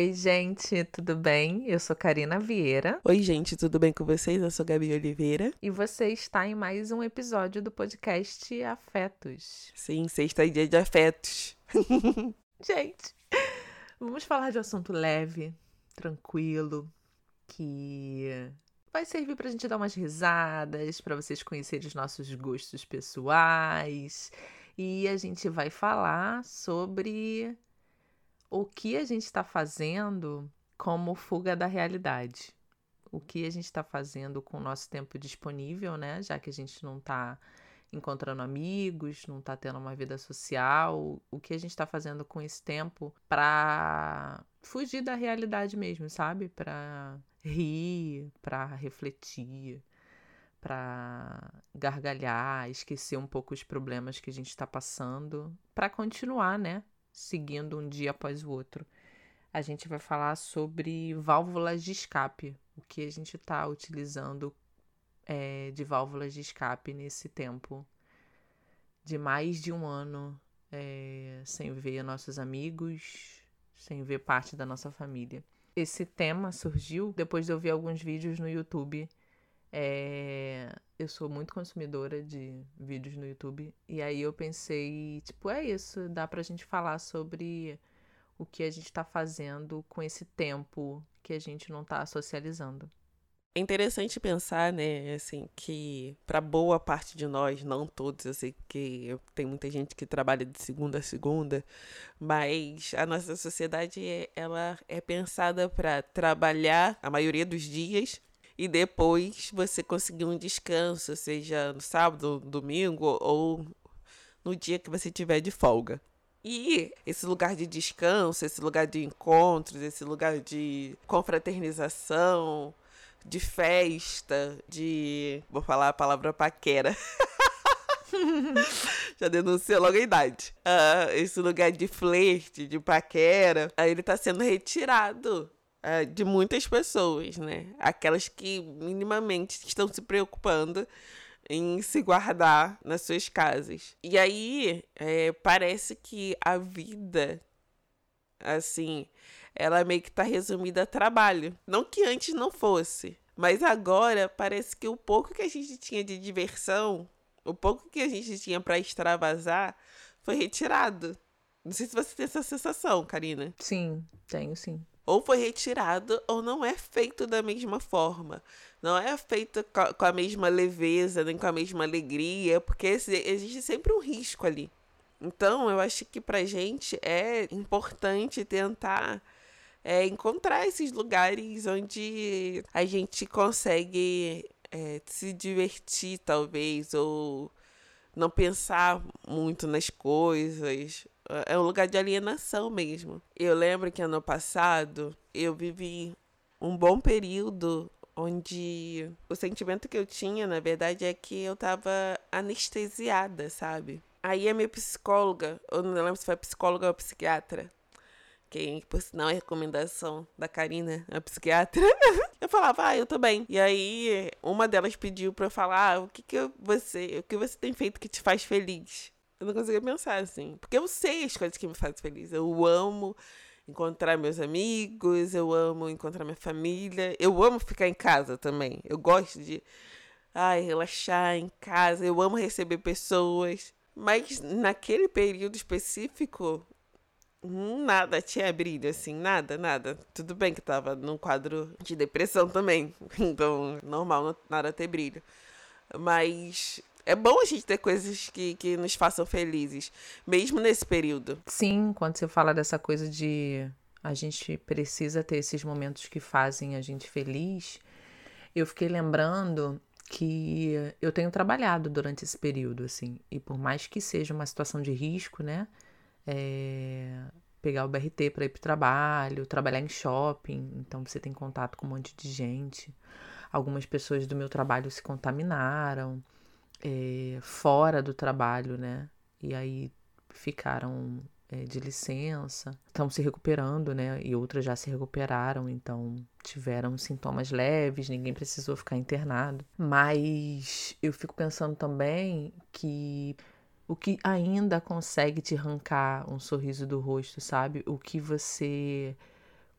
Oi, gente, tudo bem? Eu sou Karina Vieira. Oi, gente, tudo bem com vocês? Eu sou Gabi Oliveira. E você está em mais um episódio do podcast Afetos. Sim, sexta dia de afetos. gente, vamos falar de um assunto leve, tranquilo, que vai servir pra gente dar umas risadas, para vocês conhecerem os nossos gostos pessoais. E a gente vai falar sobre o que a gente está fazendo como fuga da realidade. O que a gente está fazendo com o nosso tempo disponível, né? Já que a gente não está encontrando amigos, não está tendo uma vida social, o que a gente está fazendo com esse tempo para fugir da realidade mesmo, sabe? Para rir, para refletir, para gargalhar, esquecer um pouco os problemas que a gente está passando, para continuar, né? Seguindo um dia após o outro. A gente vai falar sobre válvulas de escape, o que a gente está utilizando é, de válvulas de escape nesse tempo de mais de um ano é, sem ver nossos amigos, sem ver parte da nossa família. Esse tema surgiu depois de eu ver alguns vídeos no YouTube é, eu sou muito consumidora de vídeos no YouTube. E aí eu pensei, tipo, é isso, dá pra gente falar sobre o que a gente tá fazendo com esse tempo que a gente não tá socializando. É interessante pensar, né, assim, que para boa parte de nós, não todos, eu sei que tem muita gente que trabalha de segunda a segunda, mas a nossa sociedade ela é pensada para trabalhar a maioria dos dias e depois você conseguir um descanso, seja no sábado, no domingo ou no dia que você tiver de folga. E esse lugar de descanso, esse lugar de encontros, esse lugar de confraternização, de festa, de. Vou falar a palavra paquera. Já denunciou logo a idade. Uh, esse lugar de flerte, de paquera, ele tá sendo retirado uh, de muitas pessoas, né? Aquelas que minimamente estão se preocupando em se guardar nas suas casas. E aí é, parece que a vida, assim, ela meio que tá resumida a trabalho. Não que antes não fosse, mas agora parece que o pouco que a gente tinha de diversão, o pouco que a gente tinha para extravasar, foi retirado. Não sei se você tem essa sensação, Karina. Sim, tenho sim ou foi retirado ou não é feito da mesma forma. Não é feito com a mesma leveza, nem com a mesma alegria, porque existe sempre um risco ali. Então, eu acho que pra gente é importante tentar é, encontrar esses lugares onde a gente consegue é, se divertir, talvez, ou não pensar muito nas coisas, é um lugar de alienação mesmo. Eu lembro que ano passado eu vivi um bom período onde o sentimento que eu tinha, na verdade, é que eu tava anestesiada, sabe? Aí a minha psicóloga, eu não lembro se foi psicóloga ou psiquiatra, que por sinal é recomendação da Karina, a psiquiatra. eu falava, ah, eu tô bem. E aí uma delas pediu pra eu falar, ah, o que que você, o que você tem feito que te faz feliz? Eu não conseguia pensar assim. Porque eu sei as coisas que me fazem feliz. Eu amo encontrar meus amigos, eu amo encontrar minha família. Eu amo ficar em casa também. Eu gosto de ai, relaxar em casa. Eu amo receber pessoas. Mas naquele período específico, nada tinha brilho, assim, nada, nada. Tudo bem que tava num quadro de depressão também. Então, normal, nada ter brilho. Mas é bom a gente ter coisas que, que nos façam felizes, mesmo nesse período. Sim, quando você fala dessa coisa de a gente precisa ter esses momentos que fazem a gente feliz, eu fiquei lembrando que eu tenho trabalhado durante esse período, assim, e por mais que seja uma situação de risco, né? É, pegar o BRT para ir para o trabalho, trabalhar em shopping, então você tem contato com um monte de gente. Algumas pessoas do meu trabalho se contaminaram é, fora do trabalho, né? E aí ficaram é, de licença, estão se recuperando, né? E outras já se recuperaram, então tiveram sintomas leves, ninguém precisou ficar internado. Mas eu fico pensando também que o que ainda consegue te arrancar um sorriso do rosto, sabe? O que você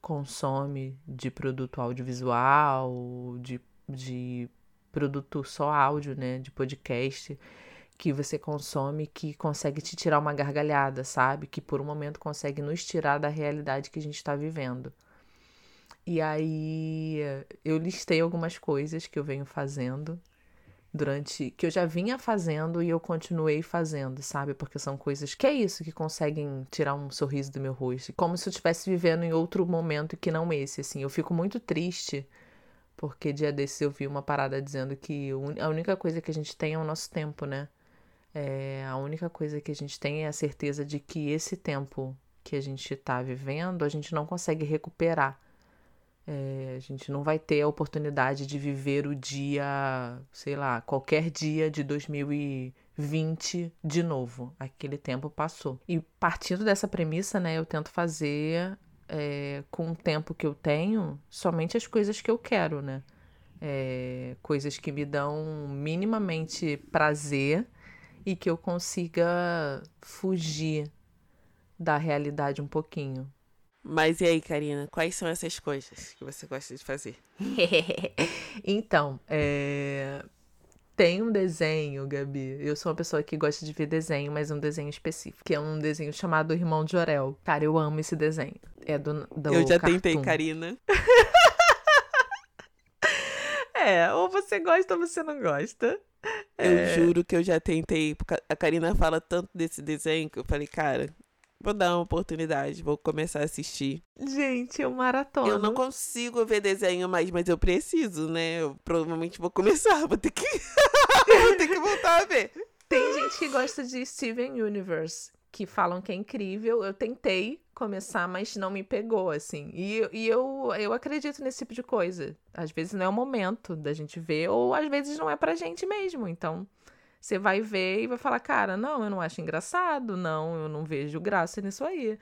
consome de produto audiovisual, de, de produto só áudio, né? De podcast que você consome que consegue te tirar uma gargalhada, sabe? Que por um momento consegue nos tirar da realidade que a gente está vivendo. E aí eu listei algumas coisas que eu venho fazendo durante que eu já vinha fazendo e eu continuei fazendo, sabe? Porque são coisas que é isso que conseguem tirar um sorriso do meu rosto, como se eu estivesse vivendo em outro momento que não esse, assim. Eu fico muito triste porque dia desse eu vi uma parada dizendo que a única coisa que a gente tem é o nosso tempo, né? É, a única coisa que a gente tem é a certeza de que esse tempo que a gente está vivendo, a gente não consegue recuperar. É, a gente não vai ter a oportunidade de viver o dia, sei lá, qualquer dia de 2020 de novo. Aquele tempo passou. E partindo dessa premissa, né, eu tento fazer é, com o tempo que eu tenho somente as coisas que eu quero, né? É, coisas que me dão minimamente prazer e que eu consiga fugir da realidade um pouquinho. Mas e aí, Karina, quais são essas coisas que você gosta de fazer? então, é... tem um desenho, Gabi. Eu sou uma pessoa que gosta de ver desenho, mas um desenho específico, que é um desenho chamado Irmão de Orel. Cara, eu amo esse desenho. É do, do Eu já cartoon. tentei, Karina. é, ou você gosta ou você não gosta. Eu é... juro que eu já tentei. A Karina fala tanto desse desenho que eu falei, cara, vou dar uma oportunidade, vou começar a assistir. Gente, eu maratona. Eu não consigo ver desenho mais, mas eu preciso, né? Eu provavelmente vou começar, vou ter que, vou ter que voltar a ver. Tem gente que gosta de Steven Universe, que falam que é incrível. Eu tentei começar, mas não me pegou, assim. E, e eu, eu acredito nesse tipo de coisa. Às vezes não é o momento da gente ver, ou às vezes não é pra gente mesmo. Então, você vai ver e vai falar, cara, não, eu não acho engraçado, não, eu não vejo graça nisso aí.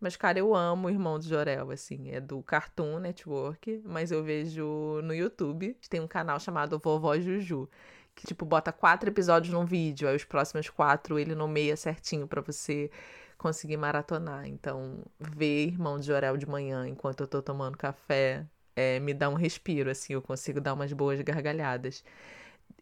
Mas, cara, eu amo o Irmão de Jorel, assim, é do Cartoon Network, mas eu vejo no YouTube. Tem um canal chamado Vovó Juju, que, tipo, bota quatro episódios num vídeo, aí os próximos quatro ele nomeia certinho para você conseguir maratonar. Então, ver Irmão de Jorel de manhã enquanto eu tô tomando café é, me dá um respiro, assim, eu consigo dar umas boas gargalhadas.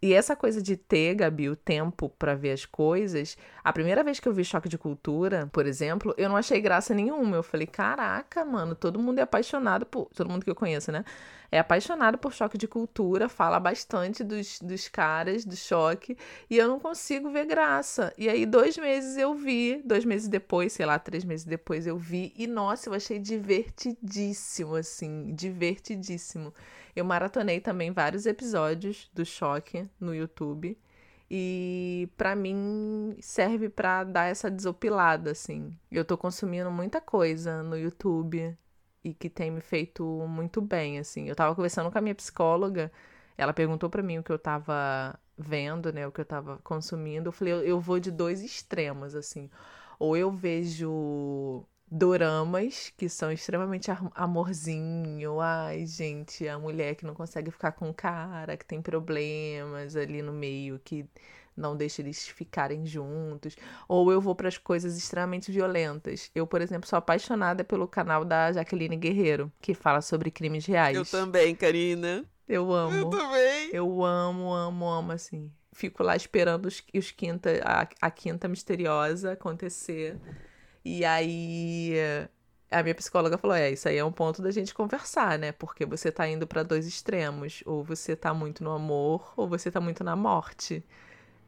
E essa coisa de ter, Gabi, o tempo para ver as coisas. A primeira vez que eu vi Choque de Cultura, por exemplo, eu não achei graça nenhuma. Eu falei, caraca, mano, todo mundo é apaixonado por. Todo mundo que eu conheço, né? É apaixonado por Choque de Cultura, fala bastante dos, dos caras do choque, e eu não consigo ver graça. E aí, dois meses eu vi, dois meses depois, sei lá, três meses depois eu vi, e nossa, eu achei divertidíssimo, assim, divertidíssimo. Eu maratonei também vários episódios do Choque no YouTube. E para mim serve para dar essa desopilada, assim. Eu tô consumindo muita coisa no YouTube e que tem me feito muito bem, assim. Eu tava conversando com a minha psicóloga, ela perguntou para mim o que eu tava vendo, né, o que eu tava consumindo. Eu falei, eu, eu vou de dois extremos, assim. Ou eu vejo doramas que são extremamente amorzinho. Ai, gente, a mulher que não consegue ficar com o cara, que tem problemas ali no meio, que não deixa eles ficarem juntos. Ou eu vou para as coisas extremamente violentas. Eu, por exemplo, sou apaixonada pelo canal da Jaqueline Guerreiro, que fala sobre crimes reais. Eu também, Karina. Eu amo. Eu também. Eu amo, amo, amo, assim. Fico lá esperando os, os quinta, a, a quinta misteriosa acontecer. E aí a minha psicóloga falou: é, isso aí é um ponto da gente conversar, né? Porque você tá indo para dois extremos. Ou você tá muito no amor, ou você tá muito na morte.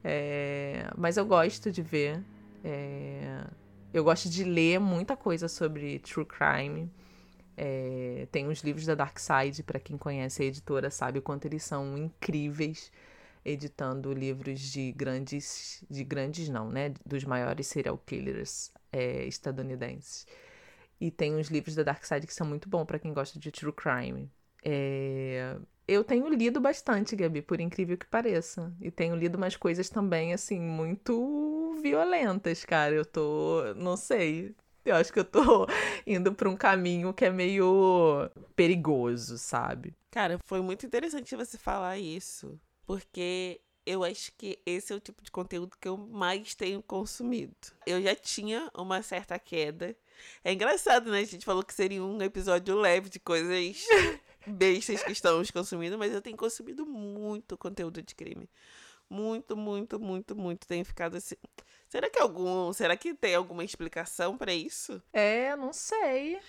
É... Mas eu gosto de ver. É... Eu gosto de ler muita coisa sobre true crime. É... Tem os livros da Dark Side, para quem conhece a editora, sabe o quanto eles são incríveis editando livros de grandes, de grandes não, né, dos maiores serial killers é, estadunidenses. E tem uns livros da Dark Side que são muito bons para quem gosta de true crime. É... Eu tenho lido bastante, Gabi, por incrível que pareça. E tenho lido umas coisas também, assim, muito violentas, cara. Eu tô. Não sei. Eu acho que eu tô indo pra um caminho que é meio perigoso, sabe? Cara, foi muito interessante você falar isso. Porque eu acho que esse é o tipo de conteúdo que eu mais tenho consumido. Eu já tinha uma certa queda. É engraçado, né? A gente falou que seria um episódio leve de coisas bestas que estamos consumindo, mas eu tenho consumido muito conteúdo de crime. Muito, muito, muito, muito. Tenho ficado assim. Será que algum. Será que tem alguma explicação para isso? É, não sei.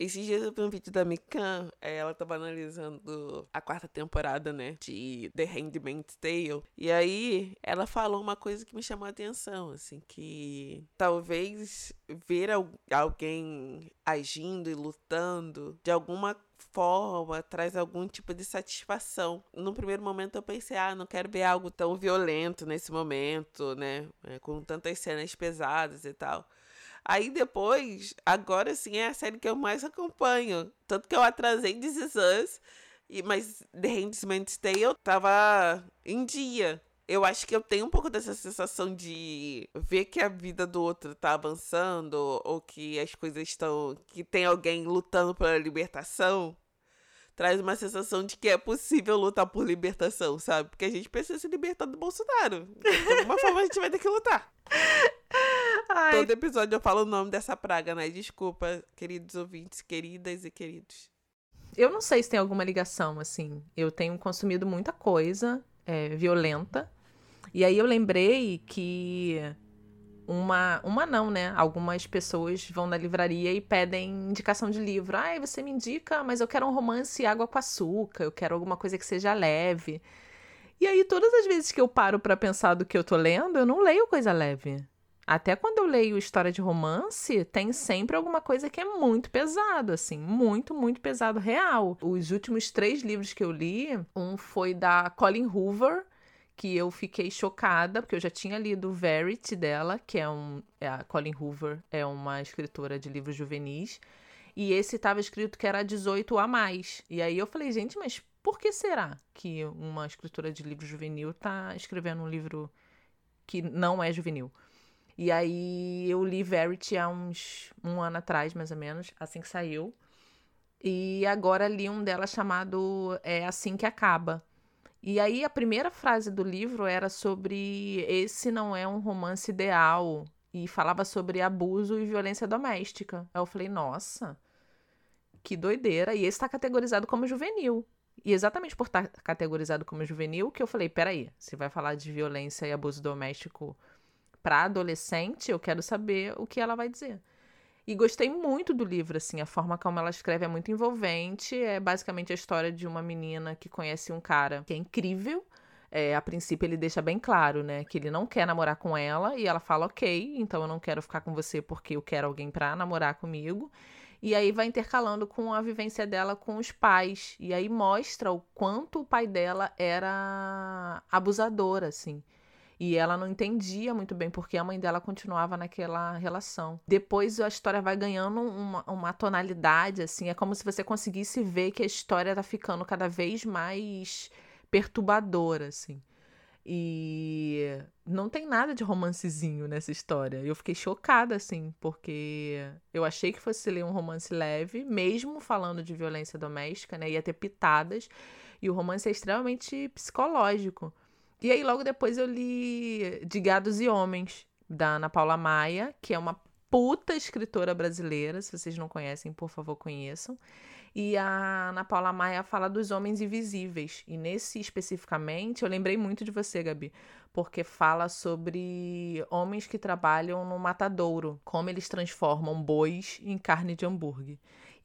Esses dias eu vi um vídeo da Mikan, ela tava analisando a quarta temporada, né, de The Handmaid's Tale. E aí ela falou uma coisa que me chamou a atenção, assim, que talvez ver alguém agindo e lutando de alguma forma traz algum tipo de satisfação. No primeiro momento eu pensei, ah, não quero ver algo tão violento nesse momento, né, é, com tantas cenas pesadas e tal. Aí depois, agora sim é a série que eu mais acompanho. Tanto que eu atrasei This Is Us, e, mas The Handmaid's Tale tava em dia. Eu acho que eu tenho um pouco dessa sensação de ver que a vida do outro tá avançando, ou que as coisas estão. que tem alguém lutando pela libertação. Traz uma sensação de que é possível lutar por libertação, sabe? Porque a gente precisa se libertar do Bolsonaro. De alguma forma a gente vai ter que lutar. Ai. Todo episódio eu falo o nome dessa praga, né? Desculpa, queridos ouvintes, queridas e queridos. Eu não sei se tem alguma ligação, assim. Eu tenho consumido muita coisa é, violenta. E aí eu lembrei que uma, uma não, né? Algumas pessoas vão na livraria e pedem indicação de livro. Ah, você me indica, mas eu quero um romance água com açúcar, eu quero alguma coisa que seja leve. E aí, todas as vezes que eu paro para pensar do que eu tô lendo, eu não leio coisa leve. Até quando eu leio história de romance, tem sempre alguma coisa que é muito pesado, assim, muito, muito pesado, real. Os últimos três livros que eu li, um foi da Colin Hoover, que eu fiquei chocada, porque eu já tinha lido Verity dela, que é um. É a Colin Hoover é uma escritora de livros juvenis. E esse estava escrito que era 18 a mais. E aí eu falei, gente, mas por que será que uma escritora de livro juvenil está escrevendo um livro que não é juvenil? E aí eu li Verity há uns um ano atrás, mais ou menos, assim que saiu. E agora li um dela chamado É Assim que Acaba. E aí a primeira frase do livro era sobre esse não é um romance ideal. E falava sobre abuso e violência doméstica. Aí eu falei, nossa, que doideira. E esse está categorizado como juvenil. E exatamente por estar tá categorizado como juvenil que eu falei, peraí, você vai falar de violência e abuso doméstico para adolescente, eu quero saber o que ela vai dizer. E gostei muito do livro, assim, a forma como ela escreve é muito envolvente. É basicamente a história de uma menina que conhece um cara que é incrível. É, a princípio ele deixa bem claro, né, que ele não quer namorar com ela e ela fala ok, então eu não quero ficar com você porque eu quero alguém para namorar comigo. E aí vai intercalando com a vivência dela com os pais e aí mostra o quanto o pai dela era abusador, assim. E ela não entendia muito bem porque a mãe dela continuava naquela relação. Depois a história vai ganhando uma, uma tonalidade, assim, é como se você conseguisse ver que a história tá ficando cada vez mais perturbadora, assim. E não tem nada de romancezinho nessa história. Eu fiquei chocada, assim, porque eu achei que fosse ler um romance leve, mesmo falando de violência doméstica, né? Ia ter pitadas. E o romance é extremamente psicológico. E aí, logo depois, eu li De Gados e Homens, da Ana Paula Maia, que é uma puta escritora brasileira. Se vocês não conhecem, por favor, conheçam. E a Ana Paula Maia fala dos homens invisíveis. E nesse especificamente, eu lembrei muito de você, Gabi, porque fala sobre homens que trabalham no matadouro, como eles transformam bois em carne de hambúrguer.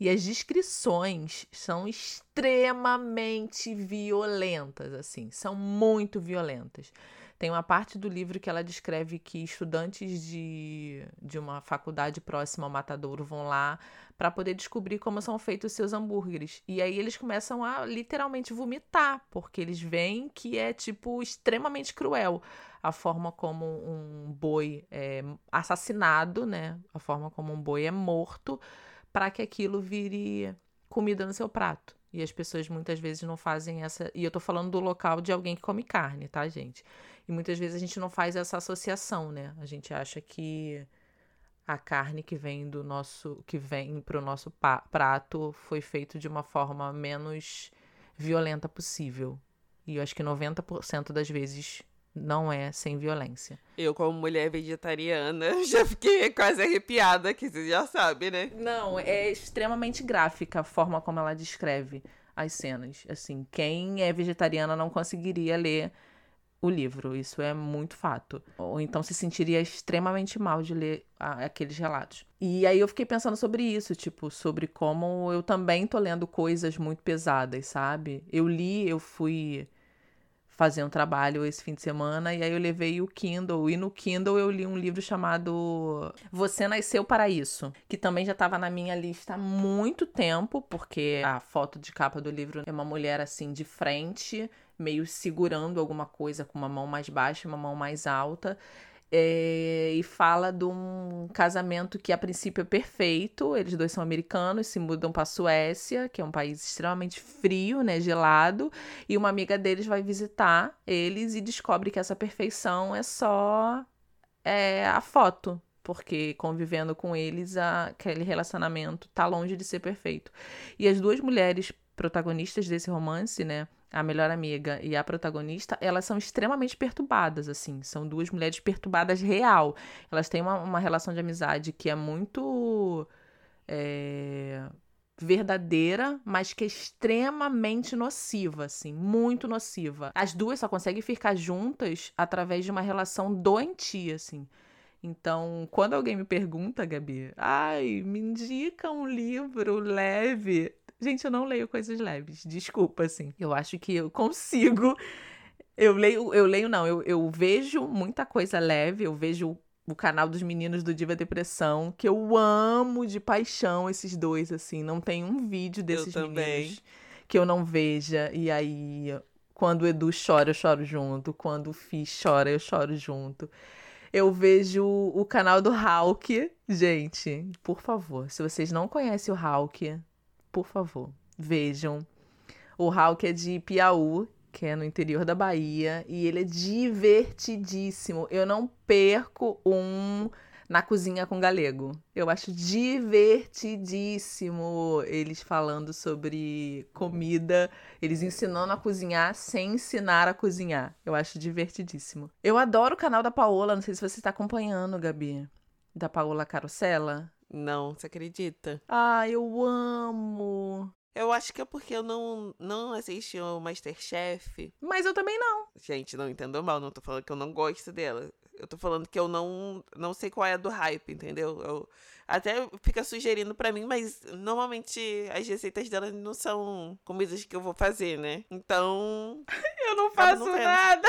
E as descrições são extremamente violentas, assim, são muito violentas. Tem uma parte do livro que ela descreve que estudantes de, de uma faculdade próxima ao matadouro vão lá para poder descobrir como são feitos seus hambúrgueres. E aí eles começam a literalmente vomitar, porque eles veem que é, tipo, extremamente cruel a forma como um boi é assassinado, né? A forma como um boi é morto para que aquilo vire comida no seu prato. E as pessoas muitas vezes não fazem essa. E eu tô falando do local de alguém que come carne, tá, gente? E muitas vezes a gente não faz essa associação, né? A gente acha que a carne que vem do nosso. que vem pro nosso prato foi feito de uma forma menos violenta possível. E eu acho que 90% das vezes Não é sem violência. Eu, como mulher vegetariana, já fiquei quase arrepiada, que você já sabe, né? Não, é extremamente gráfica a forma como ela descreve as cenas. Assim, quem é vegetariana não conseguiria ler o livro, isso é muito fato. Ou então se sentiria extremamente mal de ler a, aqueles relatos. E aí eu fiquei pensando sobre isso, tipo, sobre como eu também tô lendo coisas muito pesadas, sabe? Eu li, eu fui fazer um trabalho esse fim de semana e aí eu levei o Kindle e no Kindle eu li um livro chamado Você Nasceu para Isso, que também já estava na minha lista há muito tempo, porque a foto de capa do livro é uma mulher assim de frente, meio segurando alguma coisa com uma mão mais baixa e uma mão mais alta. É, e fala de um casamento que a princípio é perfeito. Eles dois são americanos, se mudam para Suécia, que é um país extremamente frio, né, gelado, e uma amiga deles vai visitar eles e descobre que essa perfeição é só é, a foto, porque convivendo com eles, aquele relacionamento tá longe de ser perfeito. E as duas mulheres protagonistas desse romance, né, a melhor amiga e a protagonista, elas são extremamente perturbadas, assim. São duas mulheres perturbadas real. Elas têm uma, uma relação de amizade que é muito. É, verdadeira, mas que é extremamente nociva, assim, muito nociva. As duas só conseguem ficar juntas através de uma relação doentia, assim. Então, quando alguém me pergunta, Gabi, ai, me indica um livro leve, Gente, eu não leio coisas leves. Desculpa, assim. Eu acho que eu consigo. Eu leio, eu leio não, eu, eu vejo muita coisa leve, eu vejo o canal dos meninos do Diva Depressão, que eu amo de paixão esses dois, assim. Não tem um vídeo desses meninos que eu não veja. E aí, quando o Edu chora, eu choro junto. Quando o Fi chora, eu choro junto. Eu vejo o canal do Hulk. Gente, por favor, se vocês não conhecem o Hulk, por favor, vejam. O Hulk é de Piauí, que é no interior da Bahia, e ele é divertidíssimo. Eu não perco um na cozinha com galego. Eu acho divertidíssimo eles falando sobre comida, eles ensinando a cozinhar sem ensinar a cozinhar. Eu acho divertidíssimo. Eu adoro o canal da Paola, não sei se você está acompanhando, Gabi. Da Paola Carosella. Não, você acredita? Ah, eu amo. Eu acho que é porque eu não, não assisti o Masterchef. Mas eu também não. Gente, não entendam mal, não tô falando que eu não gosto dela. Eu tô falando que eu não, não sei qual é a do hype, entendeu? Eu, até fica sugerindo para mim, mas normalmente as receitas dela não são comidas que eu vou fazer, né? Então. eu não faço não nada.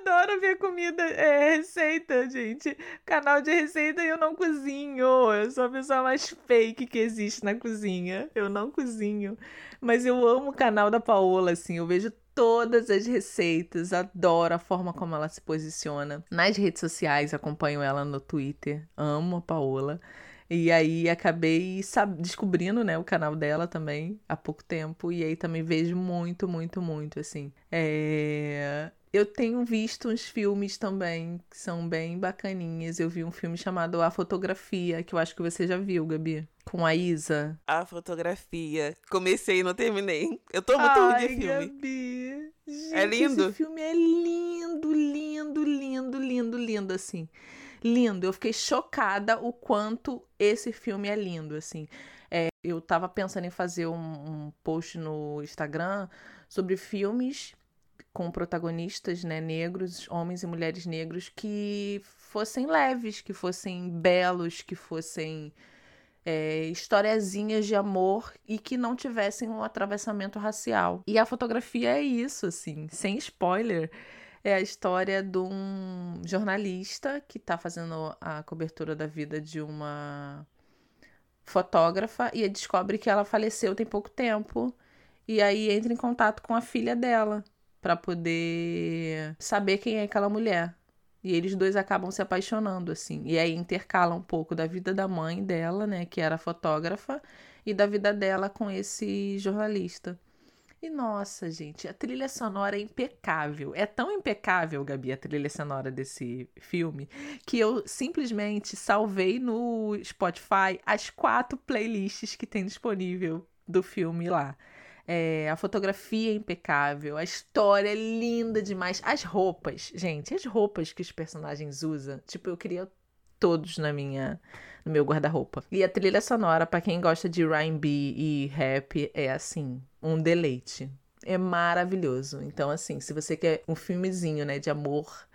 Adoro ver comida, é, receita, gente. Canal de receita e eu não cozinho. Eu sou a pessoa mais fake que existe na cozinha. Eu não cozinho. Mas eu amo o canal da Paola, assim. Eu vejo todas as receitas, adoro a forma como ela se posiciona. Nas redes sociais, acompanho ela no Twitter. Amo a Paola. E aí acabei descobrindo, né, o canal dela também há pouco tempo. E aí também vejo muito, muito, muito, assim. É eu tenho visto uns filmes também que são bem bacaninhas. Eu vi um filme chamado A Fotografia, que eu acho que você já viu, Gabi. Com a Isa. A Fotografia. Comecei e não terminei. Eu tô muito ruim de filme. Gabi. Gente, é lindo? Esse filme é lindo, lindo, lindo, lindo, lindo, assim. Lindo. Eu fiquei chocada o quanto esse filme é lindo, assim. É, eu tava pensando em fazer um, um post no Instagram sobre filmes com protagonistas né, negros, homens e mulheres negros, que fossem leves, que fossem belos, que fossem é, historiazinhas de amor e que não tivessem um atravessamento racial. E a fotografia é isso, assim, sem spoiler. É a história de um jornalista que está fazendo a cobertura da vida de uma fotógrafa e descobre que ela faleceu tem pouco tempo. E aí entra em contato com a filha dela para poder saber quem é aquela mulher. E eles dois acabam se apaixonando, assim. E aí intercala um pouco da vida da mãe dela, né, que era fotógrafa, e da vida dela com esse jornalista. E nossa, gente, a trilha sonora é impecável. É tão impecável, Gabi, a trilha sonora desse filme, que eu simplesmente salvei no Spotify as quatro playlists que tem disponível do filme lá. É, a fotografia é impecável, a história é linda demais. As roupas, gente, as roupas que os personagens usam, tipo, eu queria todos na minha no meu guarda-roupa. E a trilha sonora, para quem gosta de R&B e rap, é assim, um deleite. É maravilhoso. Então, assim, se você quer um filmezinho, né, de amor.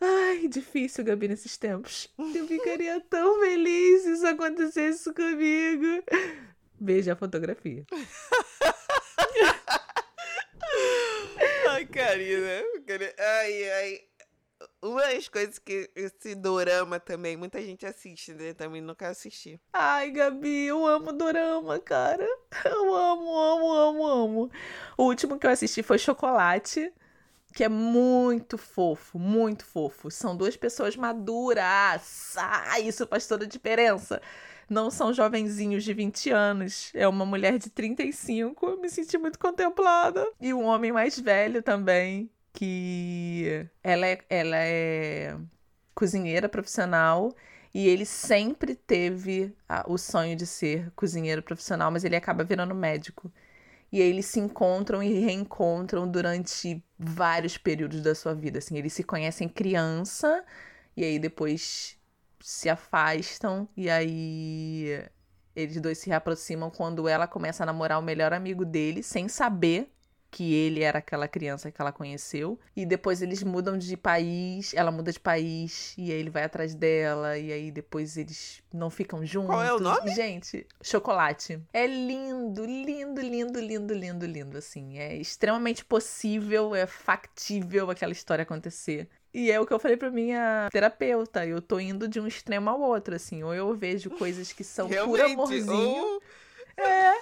Ai, difícil, Gabi, nesses tempos. Eu ficaria tão feliz se isso acontecesse comigo. Veja a fotografia. ai, Karina. Ai, ai. Uma das coisas que esse dorama também, muita gente assiste, né? Também nunca assisti. Ai, Gabi, eu amo dorama, cara. Eu amo, amo, amo, amo. O último que eu assisti foi Chocolate, que é muito fofo, muito fofo. São duas pessoas maduras. Ah, isso faz toda a diferença não são jovenzinhos de 20 anos. É uma mulher de 35. Eu me senti muito contemplada. E um homem mais velho também, que ela é, ela é cozinheira profissional. E ele sempre teve a, o sonho de ser cozinheiro profissional, mas ele acaba virando médico. E aí eles se encontram e reencontram durante vários períodos da sua vida. Assim, eles se conhecem criança, e aí depois se afastam e aí eles dois se reaproximam quando ela começa a namorar o melhor amigo dele, sem saber que ele era aquela criança que ela conheceu. E depois eles mudam de país, ela muda de país, e aí ele vai atrás dela, e aí depois eles não ficam juntos. Qual é o nome? Gente, Chocolate. É lindo, lindo, lindo, lindo, lindo, lindo, assim. É extremamente possível, é factível aquela história acontecer. E é o que eu falei pra minha terapeuta. Eu tô indo de um extremo ao outro, assim. Ou eu vejo coisas que são Realmente, puro amorzinho. ou- É.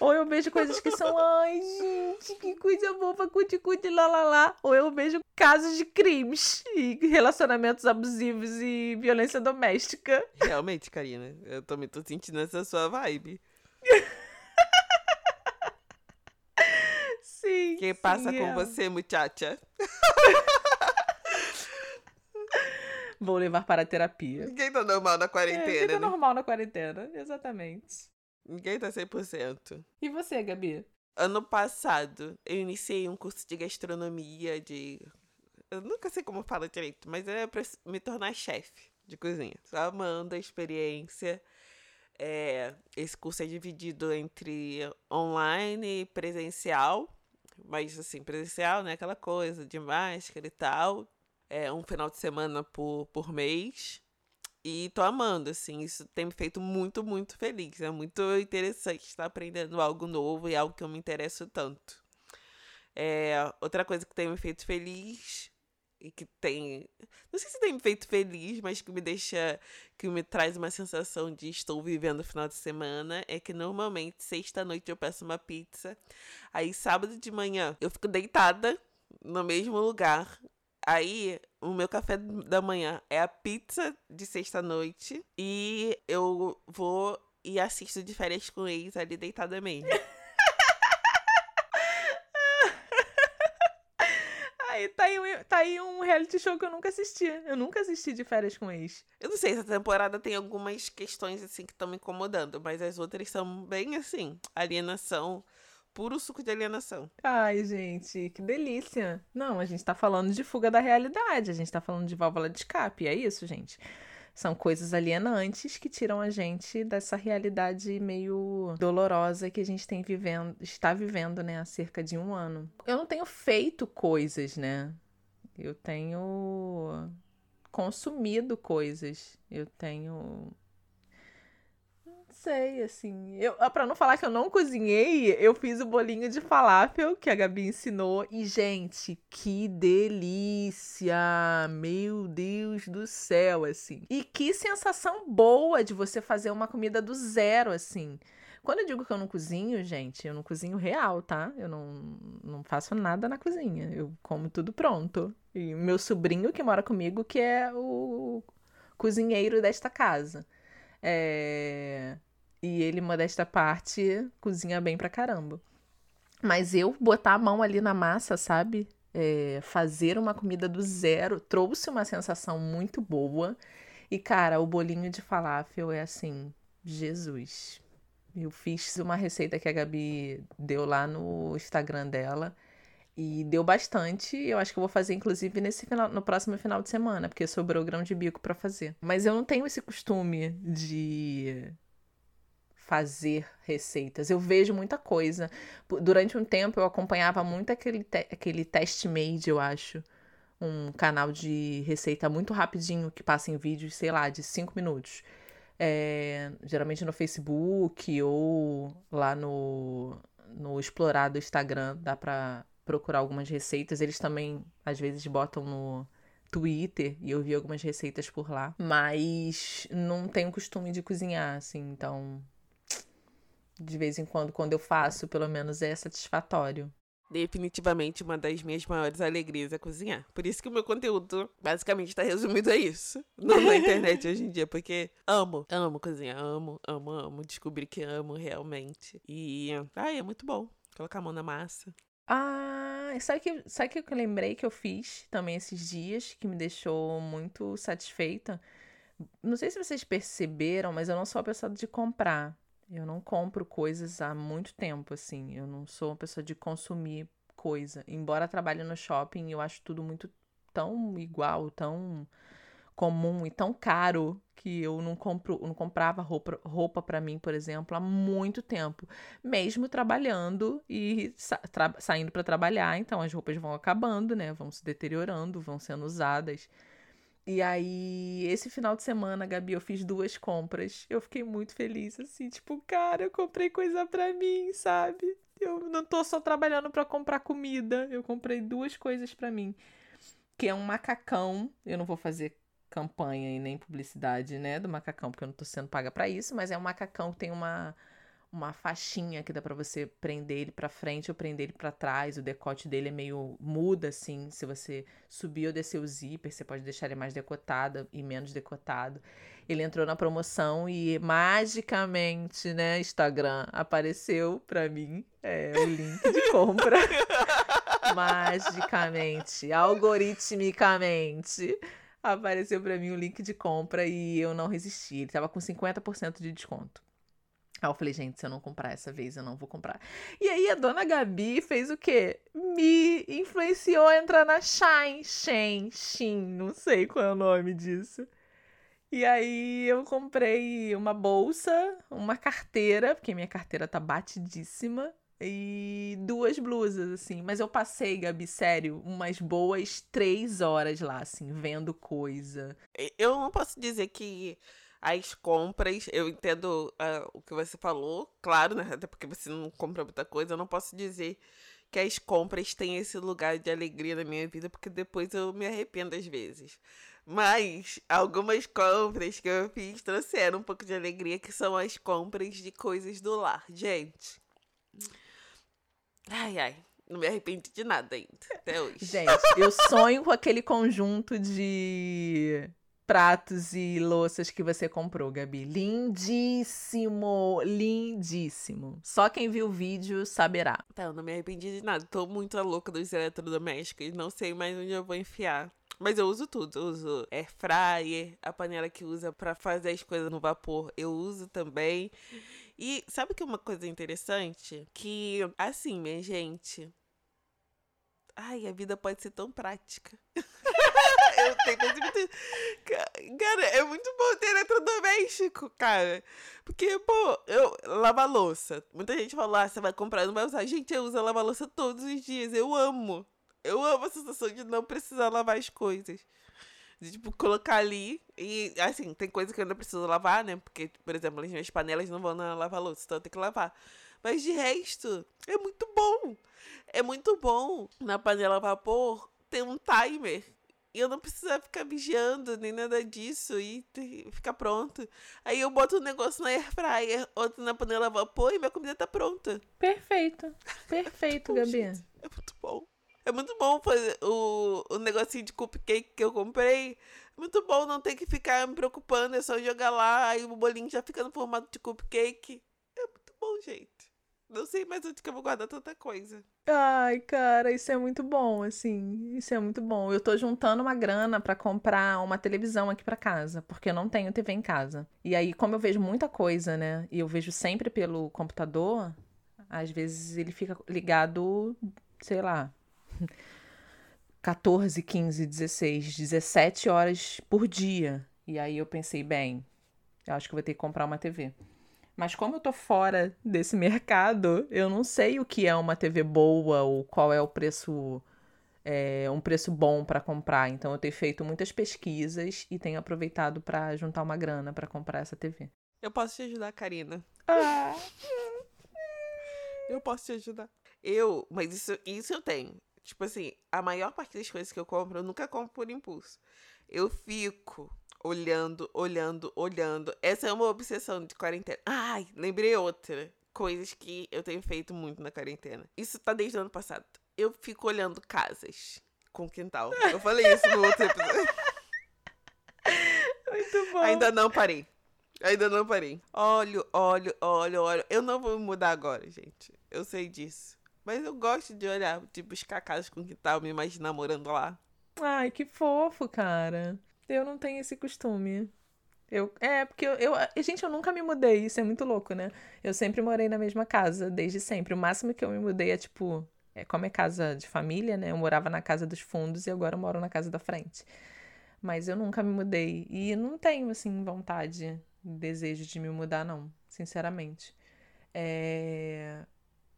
Ou eu vejo coisas que são, ai, gente, que coisa boba, cuti, cuti, lá, lá, lá. Ou eu vejo casos de crimes e relacionamentos abusivos e violência doméstica. Realmente, Karina, eu também tô sentindo essa sua vibe. Sim. Quem passa sim, com é. você, muchacha? Vou levar para a terapia. Ninguém tá normal na É, quarentena, vida né? normal na quarentena, exatamente. Ninguém tá 100%. E você, Gabi? Ano passado, eu iniciei um curso de gastronomia, de. Eu nunca sei como fala direito, mas é pra me tornar chefe de cozinha. Tô amando a experiência. É, esse curso é dividido entre online e presencial. Mas, assim, presencial, né? Aquela coisa de máscara e tal. É um final de semana por, por mês. E tô amando, assim, isso tem me feito muito, muito feliz. É muito interessante estar aprendendo algo novo e algo que eu me interesso tanto. É, outra coisa que tem me feito feliz e que tem. Não sei se tem me feito feliz, mas que me deixa. que me traz uma sensação de estou vivendo o final de semana é que normalmente, sexta-noite, eu peço uma pizza. Aí, sábado de manhã, eu fico deitada no mesmo lugar. Aí, o meu café da manhã é a pizza de sexta-noite. E eu vou e assisto de férias com ex ali deitada. Aí tá aí, um- tá aí um reality show que eu nunca assisti. Eu nunca assisti de férias com ex. Eu não sei, essa temporada tem algumas questões assim que estão me incomodando, mas as outras são bem assim, alienação, puro suco de alienação. Ai, gente, que delícia. Não, a gente tá falando de fuga da realidade, a gente tá falando de válvula de escape, é isso, gente. São coisas alienantes que tiram a gente dessa realidade meio dolorosa que a gente tem vivendo, está vivendo, né, há cerca de um ano. Eu não tenho feito coisas, né? Eu tenho consumido coisas. Eu tenho sei, assim. Eu, para não falar que eu não cozinhei, eu fiz o bolinho de falafel que a Gabi ensinou. E, gente, que delícia! Meu Deus do céu, assim. E que sensação boa de você fazer uma comida do zero, assim. Quando eu digo que eu não cozinho, gente, eu não cozinho real, tá? Eu não, não faço nada na cozinha. Eu como tudo pronto. E meu sobrinho que mora comigo, que é o cozinheiro desta casa. É... E ele, modesta parte, cozinha bem pra caramba. Mas eu botar a mão ali na massa, sabe? É, fazer uma comida do zero trouxe uma sensação muito boa. E, cara, o bolinho de falafel é assim, Jesus. Eu fiz uma receita que a Gabi deu lá no Instagram dela. E deu bastante. Eu acho que eu vou fazer, inclusive, nesse final, no próximo final de semana, porque sobrou grão de bico para fazer. Mas eu não tenho esse costume de fazer receitas. Eu vejo muita coisa. Durante um tempo eu acompanhava muito aquele, te aquele Test Made, eu acho. Um canal de receita muito rapidinho que passa em vídeos, sei lá, de 5 minutos. É, geralmente no Facebook ou lá no, no explorar do Instagram dá pra procurar algumas receitas. Eles também, às vezes, botam no Twitter e eu vi algumas receitas por lá. Mas não tenho costume de cozinhar, assim, então. De vez em quando, quando eu faço, pelo menos é satisfatório. Definitivamente uma das minhas maiores alegrias é cozinhar. Por isso que o meu conteúdo basicamente está resumido a isso na internet hoje em dia, porque amo, amo cozinhar, amo, amo, amo, descobrir que amo realmente. E, ai, é muito bom colocar a mão na massa. Ah, sabe que, sabe que eu lembrei que eu fiz também esses dias, que me deixou muito satisfeita? Não sei se vocês perceberam, mas eu não sou a pessoa de comprar. Eu não compro coisas há muito tempo, assim. Eu não sou uma pessoa de consumir coisa. Embora trabalhe no shopping, eu acho tudo muito tão igual, tão comum e tão caro que eu não compro, não comprava roupa roupa para mim, por exemplo, há muito tempo, mesmo trabalhando e sa tra saindo para trabalhar, então as roupas vão acabando, né? Vão se deteriorando, vão sendo usadas. E aí, esse final de semana, Gabi, eu fiz duas compras. Eu fiquei muito feliz, assim, tipo, cara, eu comprei coisa pra mim, sabe? Eu não tô só trabalhando para comprar comida. Eu comprei duas coisas para mim. Que é um macacão. Eu não vou fazer campanha e nem publicidade, né, do macacão, porque eu não tô sendo paga para isso, mas é um macacão que tem uma uma faixinha que dá para você prender ele para frente ou prender ele para trás. O decote dele é meio muda assim, se você subir ou descer o zíper, você pode deixar ele mais decotado e menos decotado. Ele entrou na promoção e magicamente, né, Instagram apareceu para mim é, o link de compra. magicamente, algoritmicamente apareceu para mim o link de compra e eu não resisti. Ele tava com 50% de desconto. Aí eu falei, gente, se eu não comprar essa vez, eu não vou comprar. E aí a dona Gabi fez o quê? Me influenciou a entrar na Shine, Shen, Shin, não sei qual é o nome disso. E aí eu comprei uma bolsa, uma carteira, porque minha carteira tá batidíssima e duas blusas, assim. Mas eu passei, Gabi, sério, umas boas três horas lá, assim, vendo coisa. Eu não posso dizer que as compras, eu entendo uh, o que você falou, claro, né? Até porque você não compra muita coisa, eu não posso dizer que as compras têm esse lugar de alegria na minha vida, porque depois eu me arrependo às vezes. Mas algumas compras que eu fiz trouxeram um pouco de alegria, que são as compras de coisas do lar. Gente, Ai, ai. Não me arrependi de nada ainda, até hoje. Gente, eu sonho com aquele conjunto de pratos e louças que você comprou, Gabi. Lindíssimo, lindíssimo. Só quem viu o vídeo saberá. Tá, eu não me arrependi de nada. Tô muito louca dos eletrodomésticos. Não sei mais onde eu vou enfiar. Mas eu uso tudo. Eu uso air fryer, a panela que usa para fazer as coisas no vapor, eu uso também. E sabe que uma coisa interessante? Que, assim, minha gente. Ai, a vida pode ser tão prática. eu tenho muito. Cara, é muito bom ter eletrodoméstico, cara. Porque, pô, eu. Lava louça. Muita gente fala, ah, você vai comprar, não vai usar. Gente, eu uso lava louça todos os dias. Eu amo. Eu amo a sensação de não precisar lavar as coisas. De, tipo, colocar ali. E, assim, tem coisa que eu ainda preciso lavar, né? Porque, por exemplo, as minhas panelas não vão na lava-louça, então eu tenho que lavar. Mas de resto, é muito bom. É muito bom na panela a vapor ter um timer. E eu não precisa ficar vigiando nem nada disso e ficar pronto. Aí eu boto um negócio na air fryer, outro na panela a vapor e minha comida tá pronta. Perfeito. Perfeito, Gabi. Gente. É muito bom. É muito bom fazer o, o negocinho de cupcake que eu comprei. É muito bom não ter que ficar me preocupando, é só jogar lá, aí o bolinho já fica no formato de cupcake. É muito bom, gente. Não sei mais onde que eu vou guardar tanta coisa. Ai, cara, isso é muito bom, assim. Isso é muito bom. Eu tô juntando uma grana para comprar uma televisão aqui para casa, porque eu não tenho TV em casa. E aí, como eu vejo muita coisa, né? E eu vejo sempre pelo computador, às vezes ele fica ligado, sei lá, 14, 15, 16, 17 horas por dia. E aí eu pensei, bem, eu acho que vou ter que comprar uma TV. Mas como eu tô fora desse mercado, eu não sei o que é uma TV boa ou qual é o preço é, um preço bom para comprar. Então eu tenho feito muitas pesquisas e tenho aproveitado para juntar uma grana para comprar essa TV. Eu posso te ajudar, Karina. Ah. Eu posso te ajudar. Eu, mas isso, isso eu tenho. Tipo assim, a maior parte das coisas que eu compro, eu nunca compro por impulso. Eu fico olhando, olhando, olhando. Essa é uma obsessão de quarentena. Ai, lembrei outra. Coisas que eu tenho feito muito na quarentena. Isso tá desde o ano passado. Eu fico olhando casas com quintal. Eu falei isso no outro episódio. Muito bom. Ainda não parei. Ainda não parei. Olho, olho, olho, olho. Eu não vou mudar agora, gente. Eu sei disso. Mas eu gosto de olhar, de buscar casas com quintal, me imaginar morando lá. Ai, que fofo, cara. Eu não tenho esse costume. Eu, é, porque eu, eu. Gente, eu nunca me mudei. Isso é muito louco, né? Eu sempre morei na mesma casa, desde sempre. O máximo que eu me mudei é tipo. É, como é casa de família, né? Eu morava na casa dos fundos e agora eu moro na casa da frente. Mas eu nunca me mudei. E não tenho, assim, vontade, desejo de me mudar, não. Sinceramente. É...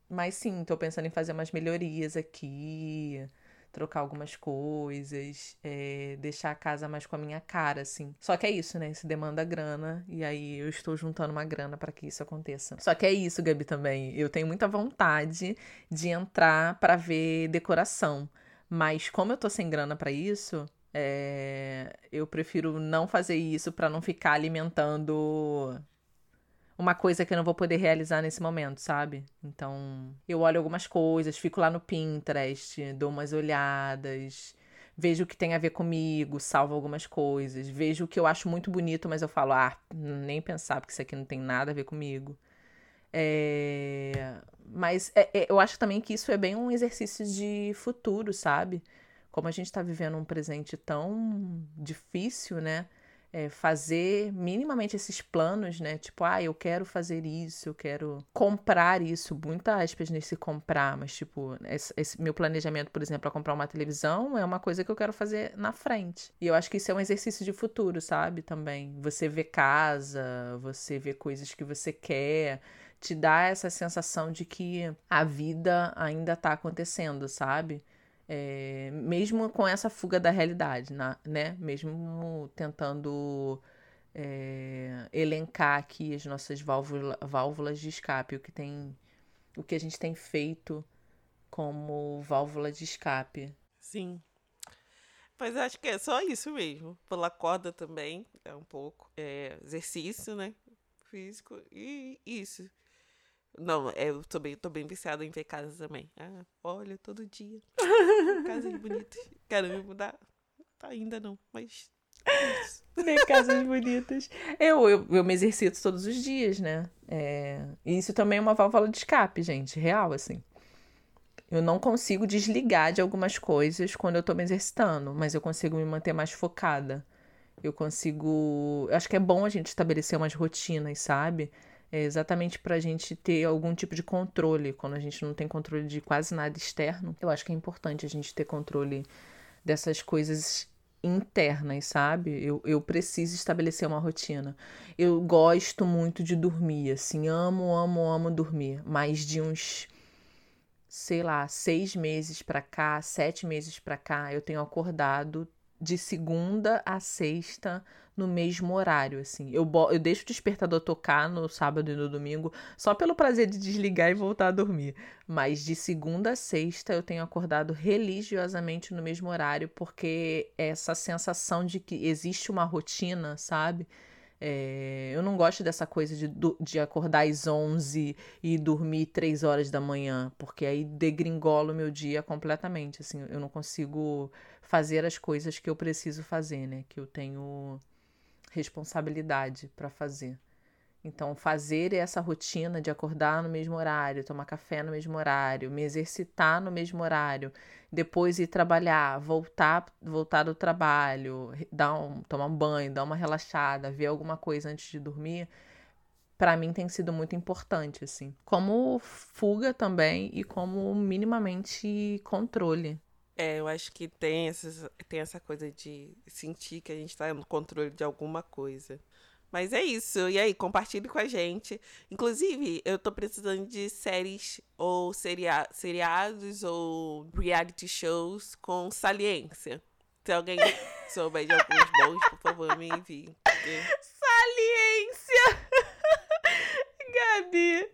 Mas sim, tô pensando em fazer umas melhorias aqui, trocar algumas coisas, é, deixar a casa mais com a minha cara, assim. Só que é isso, né? Isso demanda grana, e aí eu estou juntando uma grana para que isso aconteça. Só que é isso, Gabi, também. Eu tenho muita vontade de entrar para ver decoração. Mas como eu tô sem grana para isso, é, eu prefiro não fazer isso para não ficar alimentando uma coisa que eu não vou poder realizar nesse momento, sabe? Então, eu olho algumas coisas, fico lá no Pinterest, dou umas olhadas, vejo o que tem a ver comigo, salvo algumas coisas, vejo o que eu acho muito bonito, mas eu falo, ah, nem pensar, porque isso aqui não tem nada a ver comigo. É... Mas é, é, eu acho também que isso é bem um exercício de futuro, sabe? Como a gente tá vivendo um presente tão difícil, né? É, fazer minimamente esses planos, né? Tipo, ah, eu quero fazer isso, eu quero comprar isso, muita aspas nesse comprar, mas tipo, esse, esse meu planejamento, por exemplo, para comprar uma televisão é uma coisa que eu quero fazer na frente. E eu acho que isso é um exercício de futuro, sabe? Também. Você vê casa, você vê coisas que você quer te dá essa sensação de que a vida ainda tá acontecendo, sabe? É, mesmo com essa fuga da realidade, né? Mesmo tentando é, elencar aqui as nossas válvula, válvulas de escape, o que tem, o que a gente tem feito como válvula de escape. Sim. Mas acho que é só isso mesmo. Pela corda também, é um pouco. É, exercício, né? Físico. E isso. Não, é, eu tô bem, tô bem viciada em ver casas também. Ah, olha, todo dia. casas bonitas. Quero me mudar. Tá, ainda não, mas. É ver casas bonitas. Eu, eu, eu me exercito todos os dias, né? É... E isso também é uma válvula de escape, gente. Real, assim. Eu não consigo desligar de algumas coisas quando eu tô me exercitando, mas eu consigo me manter mais focada. Eu consigo. Eu acho que é bom a gente estabelecer umas rotinas, sabe? É exatamente para a gente ter algum tipo de controle. Quando a gente não tem controle de quase nada externo, eu acho que é importante a gente ter controle dessas coisas internas, sabe? Eu, eu preciso estabelecer uma rotina. Eu gosto muito de dormir, assim, amo, amo, amo dormir. Mais de uns, sei lá, seis meses pra cá, sete meses pra cá, eu tenho acordado de segunda a sexta no mesmo horário, assim. Eu, eu deixo o despertador tocar no sábado e no domingo só pelo prazer de desligar e voltar a dormir. Mas de segunda a sexta eu tenho acordado religiosamente no mesmo horário, porque essa sensação de que existe uma rotina, sabe? É, eu não gosto dessa coisa de, de acordar às 11 e dormir 3 horas da manhã, porque aí degringola o meu dia completamente. Assim, eu não consigo fazer as coisas que eu preciso fazer, né? Que eu tenho responsabilidade para fazer. Então, fazer essa rotina de acordar no mesmo horário, tomar café no mesmo horário, me exercitar no mesmo horário, depois ir trabalhar, voltar, voltar do trabalho, dar um, tomar um banho, dar uma relaxada, ver alguma coisa antes de dormir, para mim tem sido muito importante, assim. Como fuga também e como minimamente controle. É, eu acho que tem, essas, tem essa coisa de sentir que a gente tá no controle de alguma coisa. Mas é isso. E aí, compartilhe com a gente. Inclusive, eu tô precisando de séries ou seria seriados ou reality shows com saliência. Se alguém souber de alguns bons, por favor, me envie. Saliência! Gabi!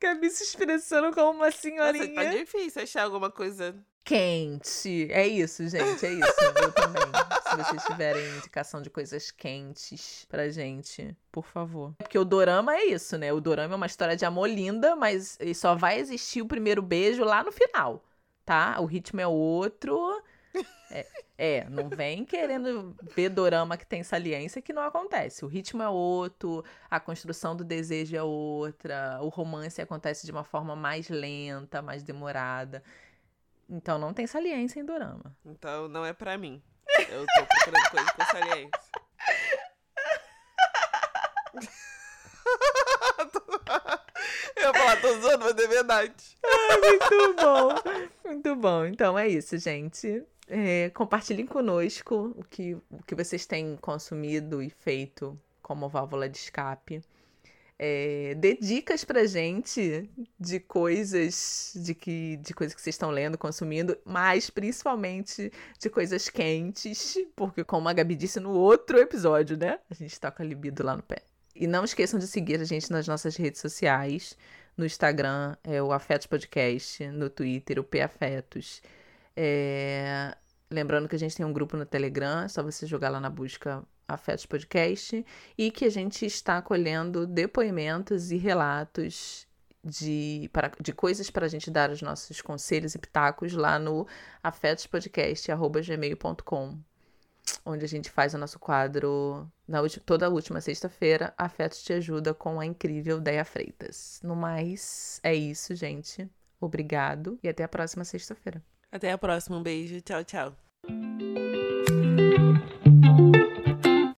Gabi se expressando como uma senhorinha. Nossa, tá difícil achar alguma coisa quente. É isso, gente, é isso. Eu também. Se vocês tiverem indicação de coisas quentes pra gente, por favor. Porque o dorama é isso, né? O dorama é uma história de amor linda, mas só vai existir o primeiro beijo lá no final, tá? O ritmo é outro. É, é, não vem querendo ver dorama que tem saliência que não acontece. O ritmo é outro, a construção do desejo é outra, o romance acontece de uma forma mais lenta, mais demorada. Então não tem saliência em dorama. Então não é pra mim. Eu tô procurando coisa com saliência. Eu ia falar, tô zoando, mas é verdade. Ai, muito bom. Muito bom. Então é isso, gente. É, compartilhem conosco o que, o que vocês têm consumido e feito como válvula de escape é, dê dicas pra gente de coisas de que de coisas que vocês estão lendo, consumindo, mas principalmente de coisas quentes, porque como a Gabi disse no outro episódio, né? A gente tá com a libido lá no pé. E não esqueçam de seguir a gente nas nossas redes sociais. No Instagram é o Afetos Podcast, no Twitter o P Afetos. É... Lembrando que a gente tem um grupo no Telegram, é só você jogar lá na busca Afetos Podcast e que a gente está colhendo depoimentos e relatos de, para, de coisas para a gente dar os nossos conselhos e pitacos lá no afetospodcast.gmail.com onde a gente faz o nosso quadro na toda a última sexta-feira. Afetos te ajuda com a incrível Deia Freitas. No mais, é isso, gente. Obrigado e até a próxima sexta-feira. Até a próxima. Um beijo. Tchau, tchau.